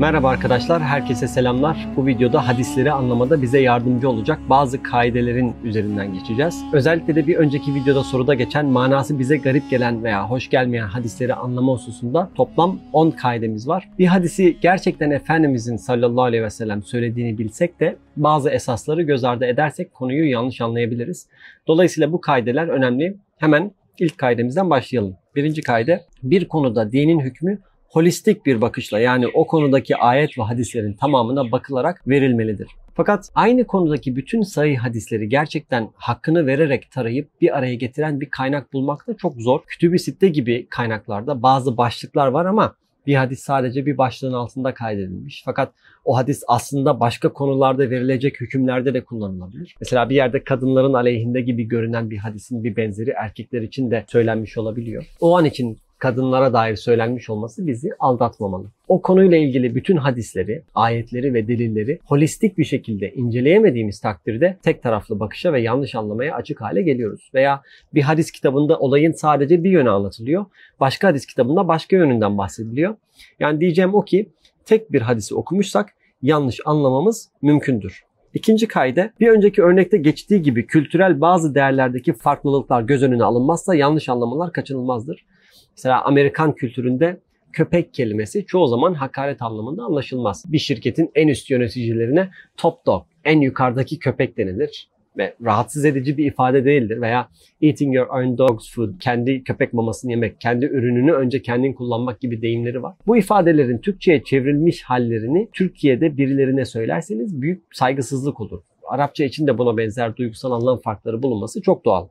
Merhaba arkadaşlar, herkese selamlar. Bu videoda hadisleri anlamada bize yardımcı olacak bazı kaidelerin üzerinden geçeceğiz. Özellikle de bir önceki videoda soruda geçen manası bize garip gelen veya hoş gelmeyen hadisleri anlama hususunda toplam 10 kaidemiz var. Bir hadisi gerçekten Efendimizin sallallahu aleyhi ve sellem söylediğini bilsek de bazı esasları göz ardı edersek konuyu yanlış anlayabiliriz. Dolayısıyla bu kaideler önemli. Hemen ilk kaidemizden başlayalım. Birinci kaide, bir konuda dinin hükmü holistik bir bakışla yani o konudaki ayet ve hadislerin tamamına bakılarak verilmelidir. Fakat aynı konudaki bütün sahih hadisleri gerçekten hakkını vererek tarayıp bir araya getiren bir kaynak bulmak da çok zor. Kütüb-i Sitte gibi kaynaklarda bazı başlıklar var ama bir hadis sadece bir başlığın altında kaydedilmiş. Fakat o hadis aslında başka konularda verilecek hükümlerde de kullanılabilir. Mesela bir yerde kadınların aleyhinde gibi görünen bir hadisin bir benzeri erkekler için de söylenmiş olabiliyor. O an için kadınlara dair söylenmiş olması bizi aldatmamalı. O konuyla ilgili bütün hadisleri, ayetleri ve delilleri holistik bir şekilde inceleyemediğimiz takdirde tek taraflı bakışa ve yanlış anlamaya açık hale geliyoruz. Veya bir hadis kitabında olayın sadece bir yönü anlatılıyor. Başka hadis kitabında başka yönünden bahsediliyor. Yani diyeceğim o ki tek bir hadisi okumuşsak yanlış anlamamız mümkündür. İkinci kayda bir önceki örnekte geçtiği gibi kültürel bazı değerlerdeki farklılıklar göz önüne alınmazsa yanlış anlamalar kaçınılmazdır. Mesela Amerikan kültüründe köpek kelimesi çoğu zaman hakaret anlamında anlaşılmaz. Bir şirketin en üst yöneticilerine top dog, en yukarıdaki köpek denilir ve rahatsız edici bir ifade değildir veya eating your own dog's food, kendi köpek mamasını yemek, kendi ürününü önce kendin kullanmak gibi deyimleri var. Bu ifadelerin Türkçe'ye çevrilmiş hallerini Türkiye'de birilerine söylerseniz büyük saygısızlık olur. Arapça için de buna benzer duygusal anlam farkları bulunması çok doğal.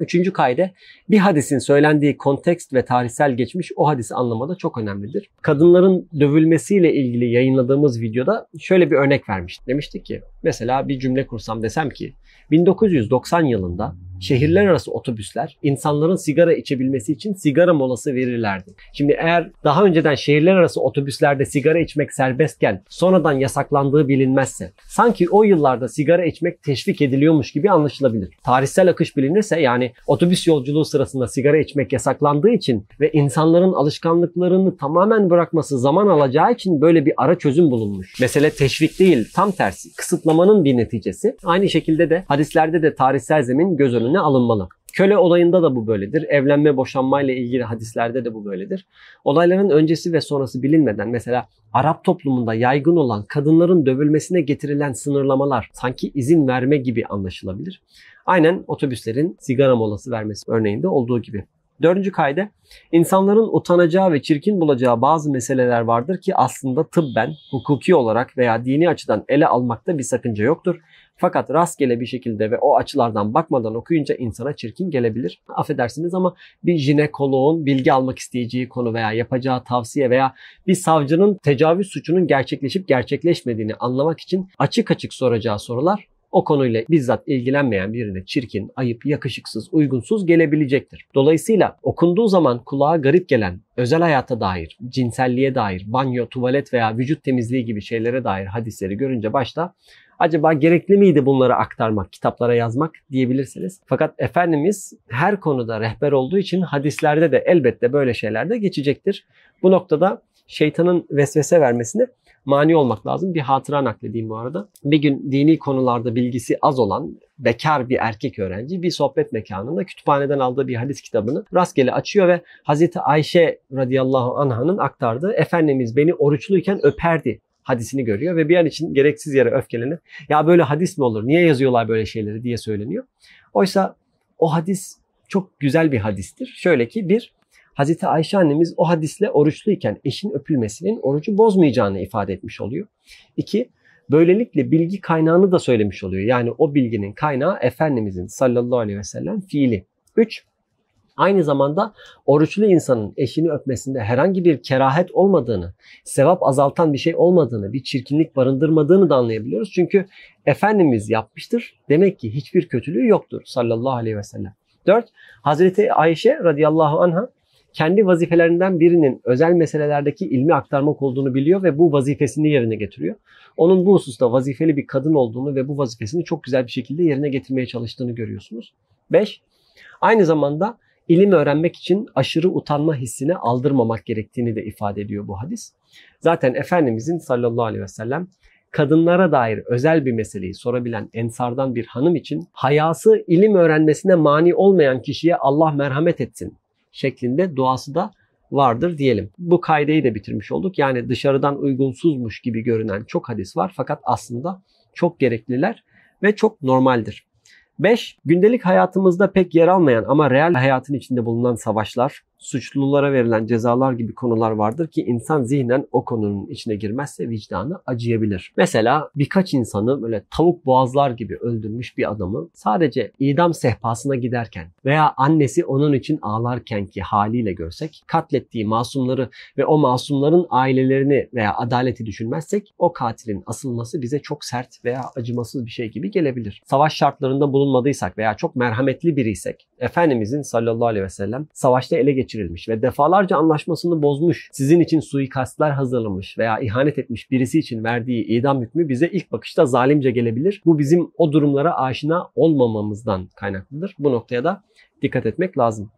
Üçüncü kaide bir hadisin söylendiği kontekst ve tarihsel geçmiş o hadisi anlamada çok önemlidir. Kadınların dövülmesiyle ilgili yayınladığımız videoda şöyle bir örnek vermiştik. Demiştik ki mesela bir cümle kursam desem ki 1990 yılında şehirler arası otobüsler insanların sigara içebilmesi için sigara molası verirlerdi. Şimdi eğer daha önceden şehirler arası otobüslerde sigara içmek serbestken sonradan yasaklandığı bilinmezse sanki o yıllarda sigara içmek teşvik ediliyormuş gibi anlaşılabilir. Tarihsel akış bilinirse yani otobüs yolculuğu sırasında sigara içmek yasaklandığı için ve insanların alışkanlıklarını tamamen bırakması zaman alacağı için böyle bir ara çözüm bulunmuş. Mesele teşvik değil tam tersi kısıtlamanın bir neticesi. Aynı şekilde de hadislerde de tarihsel zemin göz önüne önüne alınmalı. Köle olayında da bu böyledir. Evlenme boşanma ile ilgili hadislerde de bu böyledir. Olayların öncesi ve sonrası bilinmeden mesela Arap toplumunda yaygın olan kadınların dövülmesine getirilen sınırlamalar sanki izin verme gibi anlaşılabilir. Aynen otobüslerin sigara molası vermesi örneğinde olduğu gibi. Dördüncü kayda insanların utanacağı ve çirkin bulacağı bazı meseleler vardır ki aslında tıbben, hukuki olarak veya dini açıdan ele almakta bir sakınca yoktur. Fakat rastgele bir şekilde ve o açılardan bakmadan okuyunca insana çirkin gelebilir. Affedersiniz ama bir jinekoloğun bilgi almak isteyeceği konu veya yapacağı tavsiye veya bir savcının tecavüz suçunun gerçekleşip gerçekleşmediğini anlamak için açık açık soracağı sorular o konuyla bizzat ilgilenmeyen birine çirkin, ayıp, yakışıksız, uygunsuz gelebilecektir. Dolayısıyla okunduğu zaman kulağa garip gelen, özel hayata dair, cinselliğe dair, banyo, tuvalet veya vücut temizliği gibi şeylere dair hadisleri görünce başta acaba gerekli miydi bunları aktarmak, kitaplara yazmak diyebilirsiniz. Fakat Efendimiz her konuda rehber olduğu için hadislerde de elbette böyle şeyler de geçecektir. Bu noktada şeytanın vesvese vermesini mani olmak lazım. Bir hatıra nakledeyim bu arada. Bir gün dini konularda bilgisi az olan bekar bir erkek öğrenci bir sohbet mekanında kütüphaneden aldığı bir hadis kitabını rastgele açıyor ve Hazreti Ayşe radıyallahu anh'ın aktardığı Efendimiz beni oruçluyken öperdi hadisini görüyor ve bir an için gereksiz yere öfkelenip ya böyle hadis mi olur niye yazıyorlar böyle şeyleri diye söyleniyor. Oysa o hadis çok güzel bir hadistir. Şöyle ki bir Hazreti Ayşe annemiz o hadisle oruçluyken eşin öpülmesinin orucu bozmayacağını ifade etmiş oluyor. İki, böylelikle bilgi kaynağını da söylemiş oluyor. Yani o bilginin kaynağı Efendimizin sallallahu aleyhi ve sellem fiili. Üç, aynı zamanda oruçlu insanın eşini öpmesinde herhangi bir kerahet olmadığını, sevap azaltan bir şey olmadığını, bir çirkinlik barındırmadığını da anlayabiliyoruz. Çünkü Efendimiz yapmıştır. Demek ki hiçbir kötülüğü yoktur sallallahu aleyhi ve sellem. 4. Hazreti Ayşe radıyallahu anha kendi vazifelerinden birinin özel meselelerdeki ilmi aktarmak olduğunu biliyor ve bu vazifesini yerine getiriyor. Onun bu hususta vazifeli bir kadın olduğunu ve bu vazifesini çok güzel bir şekilde yerine getirmeye çalıştığını görüyorsunuz. 5. Aynı zamanda ilim öğrenmek için aşırı utanma hissine aldırmamak gerektiğini de ifade ediyor bu hadis. Zaten Efendimizin sallallahu aleyhi ve sellem kadınlara dair özel bir meseleyi sorabilen ensardan bir hanım için hayası ilim öğrenmesine mani olmayan kişiye Allah merhamet etsin şeklinde duası da vardır diyelim. Bu kaideyi de bitirmiş olduk. Yani dışarıdan uygunsuzmuş gibi görünen çok hadis var fakat aslında çok gerekliler ve çok normaldir. 5. Gündelik hayatımızda pek yer almayan ama real hayatın içinde bulunan savaşlar, suçlulara verilen cezalar gibi konular vardır ki insan zihnen o konunun içine girmezse vicdanı acıyabilir. Mesela birkaç insanı böyle tavuk boğazlar gibi öldürmüş bir adamı sadece idam sehpasına giderken veya annesi onun için ağlarken ki haliyle görsek, katlettiği masumları ve o masumların ailelerini veya adaleti düşünmezsek o katilin asılması bize çok sert veya acımasız bir şey gibi gelebilir. Savaş şartlarında bulunmadıysak veya çok merhametli biriysek, Efendimizin sallallahu aleyhi ve sellem savaşta ele geçirilmiş geçirilmiş ve defalarca anlaşmasını bozmuş, sizin için suikastlar hazırlamış veya ihanet etmiş birisi için verdiği idam hükmü bize ilk bakışta zalimce gelebilir. Bu bizim o durumlara aşina olmamamızdan kaynaklıdır. Bu noktaya da dikkat etmek lazım.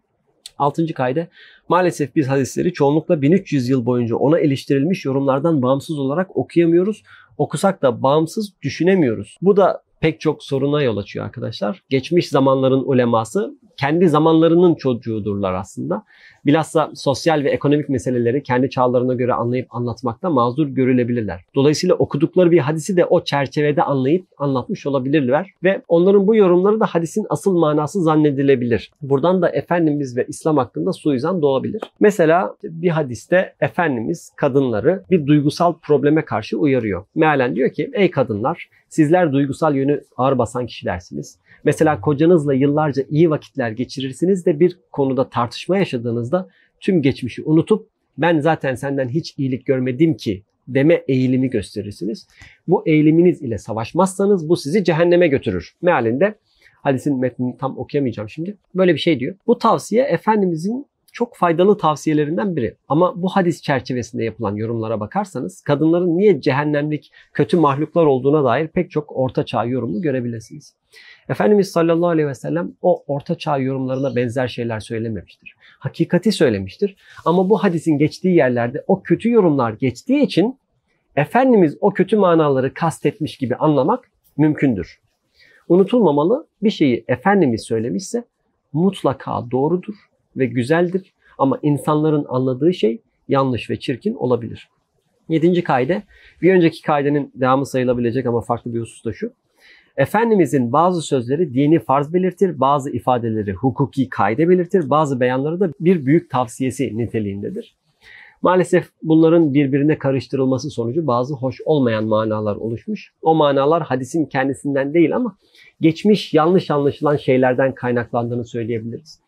Altıncı kayde maalesef biz hadisleri çoğunlukla 1300 yıl boyunca ona eleştirilmiş yorumlardan bağımsız olarak okuyamıyoruz. Okusak da bağımsız düşünemiyoruz. Bu da pek çok soruna yol açıyor arkadaşlar. Geçmiş zamanların uleması kendi zamanlarının çocuğudurlar aslında. Bilhassa sosyal ve ekonomik meseleleri kendi çağlarına göre anlayıp anlatmakta mazur görülebilirler. Dolayısıyla okudukları bir hadisi de o çerçevede anlayıp anlatmış olabilirler ve onların bu yorumları da hadisin asıl manası zannedilebilir. Buradan da Efendimiz ve İslam hakkında suizan doğabilir. Mesela bir hadiste Efendimiz kadınları bir duygusal probleme karşı uyarıyor. Mealen diyor ki ey kadınlar sizler duygusal yönü ağır basan kişilersiniz. Mesela kocanızla yıllarca iyi vakitler geçirirsiniz de bir konuda tartışma yaşadığınızda tüm geçmişi unutup ben zaten senden hiç iyilik görmedim ki deme eğilimi gösterirsiniz. Bu eğiliminiz ile savaşmazsanız bu sizi cehenneme götürür. Mealinde hadisin metnini tam okuyamayacağım şimdi. Böyle bir şey diyor. Bu tavsiye Efendimizin çok faydalı tavsiyelerinden biri. Ama bu hadis çerçevesinde yapılan yorumlara bakarsanız kadınların niye cehennemlik kötü mahluklar olduğuna dair pek çok orta çağ yorumu görebilirsiniz. Efendimiz sallallahu aleyhi ve sellem o orta çağ yorumlarına benzer şeyler söylememiştir. Hakikati söylemiştir. Ama bu hadisin geçtiği yerlerde o kötü yorumlar geçtiği için Efendimiz o kötü manaları kastetmiş gibi anlamak mümkündür. Unutulmamalı bir şeyi Efendimiz söylemişse mutlaka doğrudur ve güzeldir. Ama insanların anladığı şey yanlış ve çirkin olabilir. Yedinci kaide, bir önceki kaidenin devamı sayılabilecek ama farklı bir husus da şu. Efendimizin bazı sözleri dini farz belirtir, bazı ifadeleri hukuki kaide belirtir, bazı beyanları da bir büyük tavsiyesi niteliğindedir. Maalesef bunların birbirine karıştırılması sonucu bazı hoş olmayan manalar oluşmuş. O manalar hadisin kendisinden değil ama geçmiş yanlış anlaşılan şeylerden kaynaklandığını söyleyebiliriz.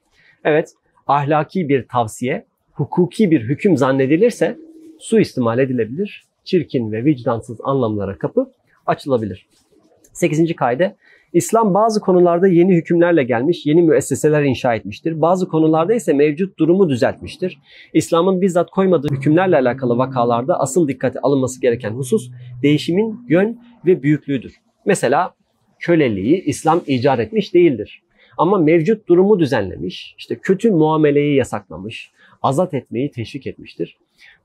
Evet, ahlaki bir tavsiye, hukuki bir hüküm zannedilirse suistimal edilebilir, çirkin ve vicdansız anlamlara kapı açılabilir. 8. kaide İslam bazı konularda yeni hükümlerle gelmiş, yeni müesseseler inşa etmiştir. Bazı konularda ise mevcut durumu düzeltmiştir. İslam'ın bizzat koymadığı hükümlerle alakalı vakalarda asıl dikkate alınması gereken husus değişimin yön ve büyüklüğüdür. Mesela köleliği İslam icat etmiş değildir. Ama mevcut durumu düzenlemiş, işte kötü muameleyi yasaklamış, azat etmeyi teşvik etmiştir.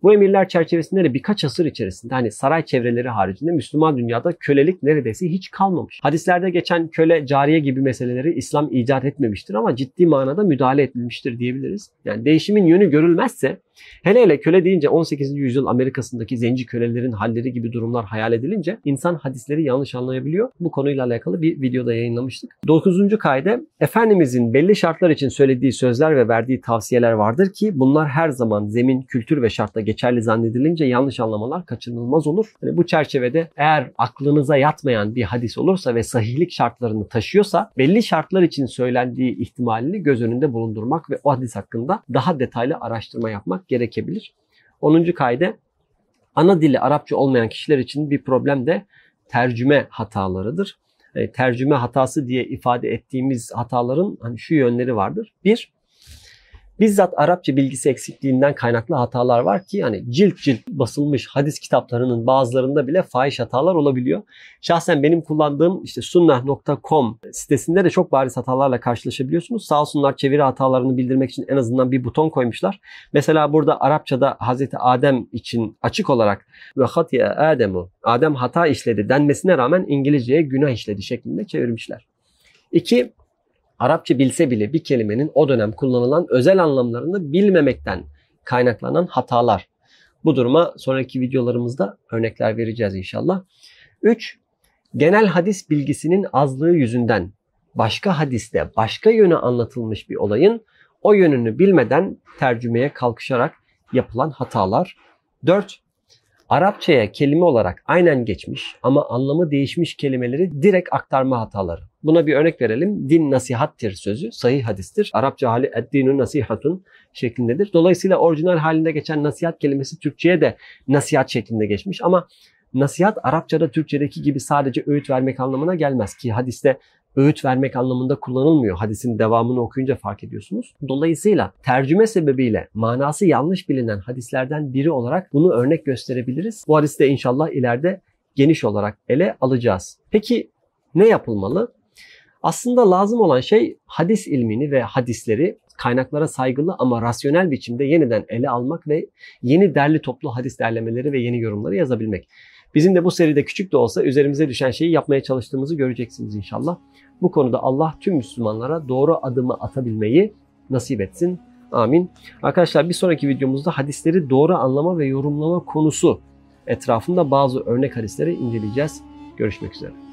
Bu emirler çerçevesinde de birkaç asır içerisinde hani saray çevreleri haricinde Müslüman dünyada kölelik neredeyse hiç kalmamış. Hadislerde geçen köle, cariye gibi meseleleri İslam icat etmemiştir ama ciddi manada müdahale edilmiştir diyebiliriz. Yani değişimin yönü görülmezse hele hele köle deyince 18. yüzyıl Amerika'sındaki zenci kölelerin halleri gibi durumlar hayal edilince insan hadisleri yanlış anlayabiliyor. Bu konuyla alakalı bir videoda yayınlamıştık. 9. kaide Efendimizin belli şartlar için söylediği sözler ve verdiği tavsiyeler vardır ki bunlar her zaman zemin, kültür ve şartla geçerli zannedilince yanlış anlamalar kaçınılmaz olur. Yani bu çerçevede eğer aklınıza yatmayan bir hadis olursa ve sahihlik şartlarını taşıyorsa belli şartlar için söylendiği ihtimalini göz önünde bulundurmak ve o hadis hakkında daha detaylı araştırma yapmak gerekebilir. 10. kaide ana dili Arapça olmayan kişiler için bir problem de tercüme hatalarıdır. Yani tercüme hatası diye ifade ettiğimiz hataların hani şu yönleri vardır. Bir, Bizzat Arapça bilgisi eksikliğinden kaynaklı hatalar var ki yani cilt cilt basılmış hadis kitaplarının bazılarında bile fahiş hatalar olabiliyor. Şahsen benim kullandığım işte sunnah.com sitesinde de çok bariz hatalarla karşılaşabiliyorsunuz. Sağ olsunlar çeviri hatalarını bildirmek için en azından bir buton koymuşlar. Mesela burada Arapçada Hazreti Adem için açık olarak ve hatiye Ademu Adem hata işledi denmesine rağmen İngilizceye günah işledi şeklinde çevirmişler. İki, Arapça bilse bile bir kelimenin o dönem kullanılan özel anlamlarını bilmemekten kaynaklanan hatalar. Bu duruma sonraki videolarımızda örnekler vereceğiz inşallah. 3. Genel hadis bilgisinin azlığı yüzünden başka hadiste başka yönü anlatılmış bir olayın o yönünü bilmeden tercümeye kalkışarak yapılan hatalar. 4. Arapçaya kelime olarak aynen geçmiş ama anlamı değişmiş kelimeleri direkt aktarma hataları. Buna bir örnek verelim. Din nasihattir sözü. Sahih hadistir. Arapça hali eddinu nasihatun şeklindedir. Dolayısıyla orijinal halinde geçen nasihat kelimesi Türkçe'ye de nasihat şeklinde geçmiş. Ama nasihat Arapçada Türkçedeki gibi sadece öğüt vermek anlamına gelmez ki hadiste öğüt vermek anlamında kullanılmıyor. Hadisin devamını okuyunca fark ediyorsunuz. Dolayısıyla tercüme sebebiyle manası yanlış bilinen hadislerden biri olarak bunu örnek gösterebiliriz. Bu hadiste inşallah ileride geniş olarak ele alacağız. Peki ne yapılmalı? Aslında lazım olan şey hadis ilmini ve hadisleri kaynaklara saygılı ama rasyonel biçimde yeniden ele almak ve yeni derli toplu hadis derlemeleri ve yeni yorumları yazabilmek. Bizim de bu seride küçük de olsa üzerimize düşen şeyi yapmaya çalıştığımızı göreceksiniz inşallah. Bu konuda Allah tüm Müslümanlara doğru adımı atabilmeyi nasip etsin. Amin. Arkadaşlar bir sonraki videomuzda hadisleri doğru anlama ve yorumlama konusu etrafında bazı örnek hadisleri inceleyeceğiz. Görüşmek üzere.